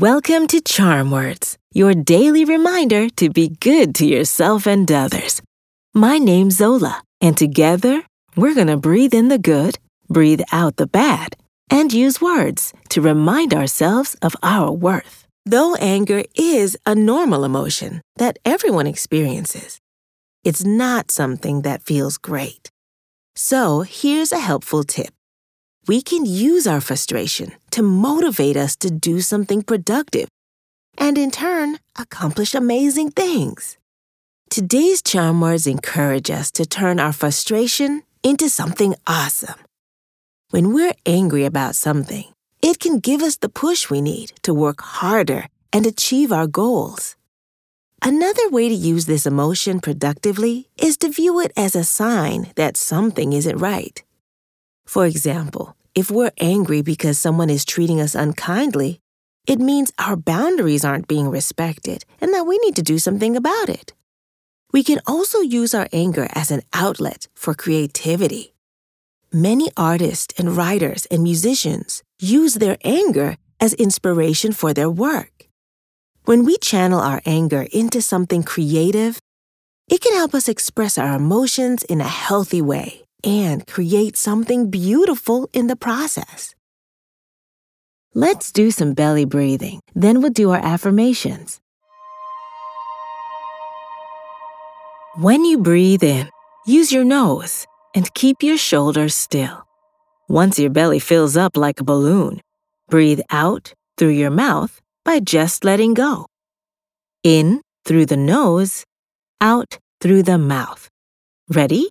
Welcome to Charm Words, your daily reminder to be good to yourself and others. My name's Zola, and together we're going to breathe in the good, breathe out the bad, and use words to remind ourselves of our worth. Though anger is a normal emotion that everyone experiences, it's not something that feels great. So here's a helpful tip. We can use our frustration to motivate us to do something productive and in turn accomplish amazing things. Today's charm words encourage us to turn our frustration into something awesome. When we're angry about something, it can give us the push we need to work harder and achieve our goals. Another way to use this emotion productively is to view it as a sign that something isn't right. For example, if we're angry because someone is treating us unkindly, it means our boundaries aren't being respected and that we need to do something about it. We can also use our anger as an outlet for creativity. Many artists and writers and musicians use their anger as inspiration for their work. When we channel our anger into something creative, it can help us express our emotions in a healthy way and create something beautiful in the process. Let's do some belly breathing, then we'll do our affirmations. When you breathe in, use your nose and keep your shoulders still. Once your belly fills up like a balloon, breathe out through your mouth by just letting go. In through the nose, out through the mouth. Ready?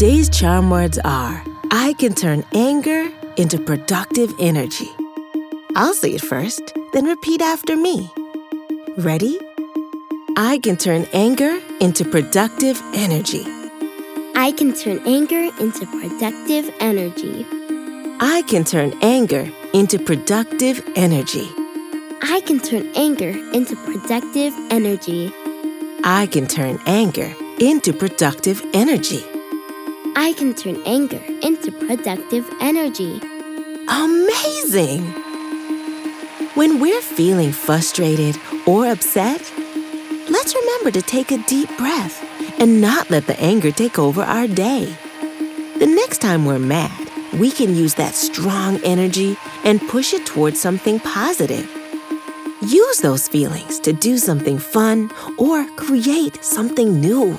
Today's charm words are I can turn anger into productive energy. I'll say it first, then repeat after me. Ready? I can turn anger into productive energy. I can turn anger into productive energy. I can turn anger into productive energy. I can turn anger into productive energy. I can turn anger into productive energy. I can turn anger into productive energy. Amazing! When we're feeling frustrated or upset, let's remember to take a deep breath and not let the anger take over our day. The next time we're mad, we can use that strong energy and push it towards something positive. Use those feelings to do something fun or create something new.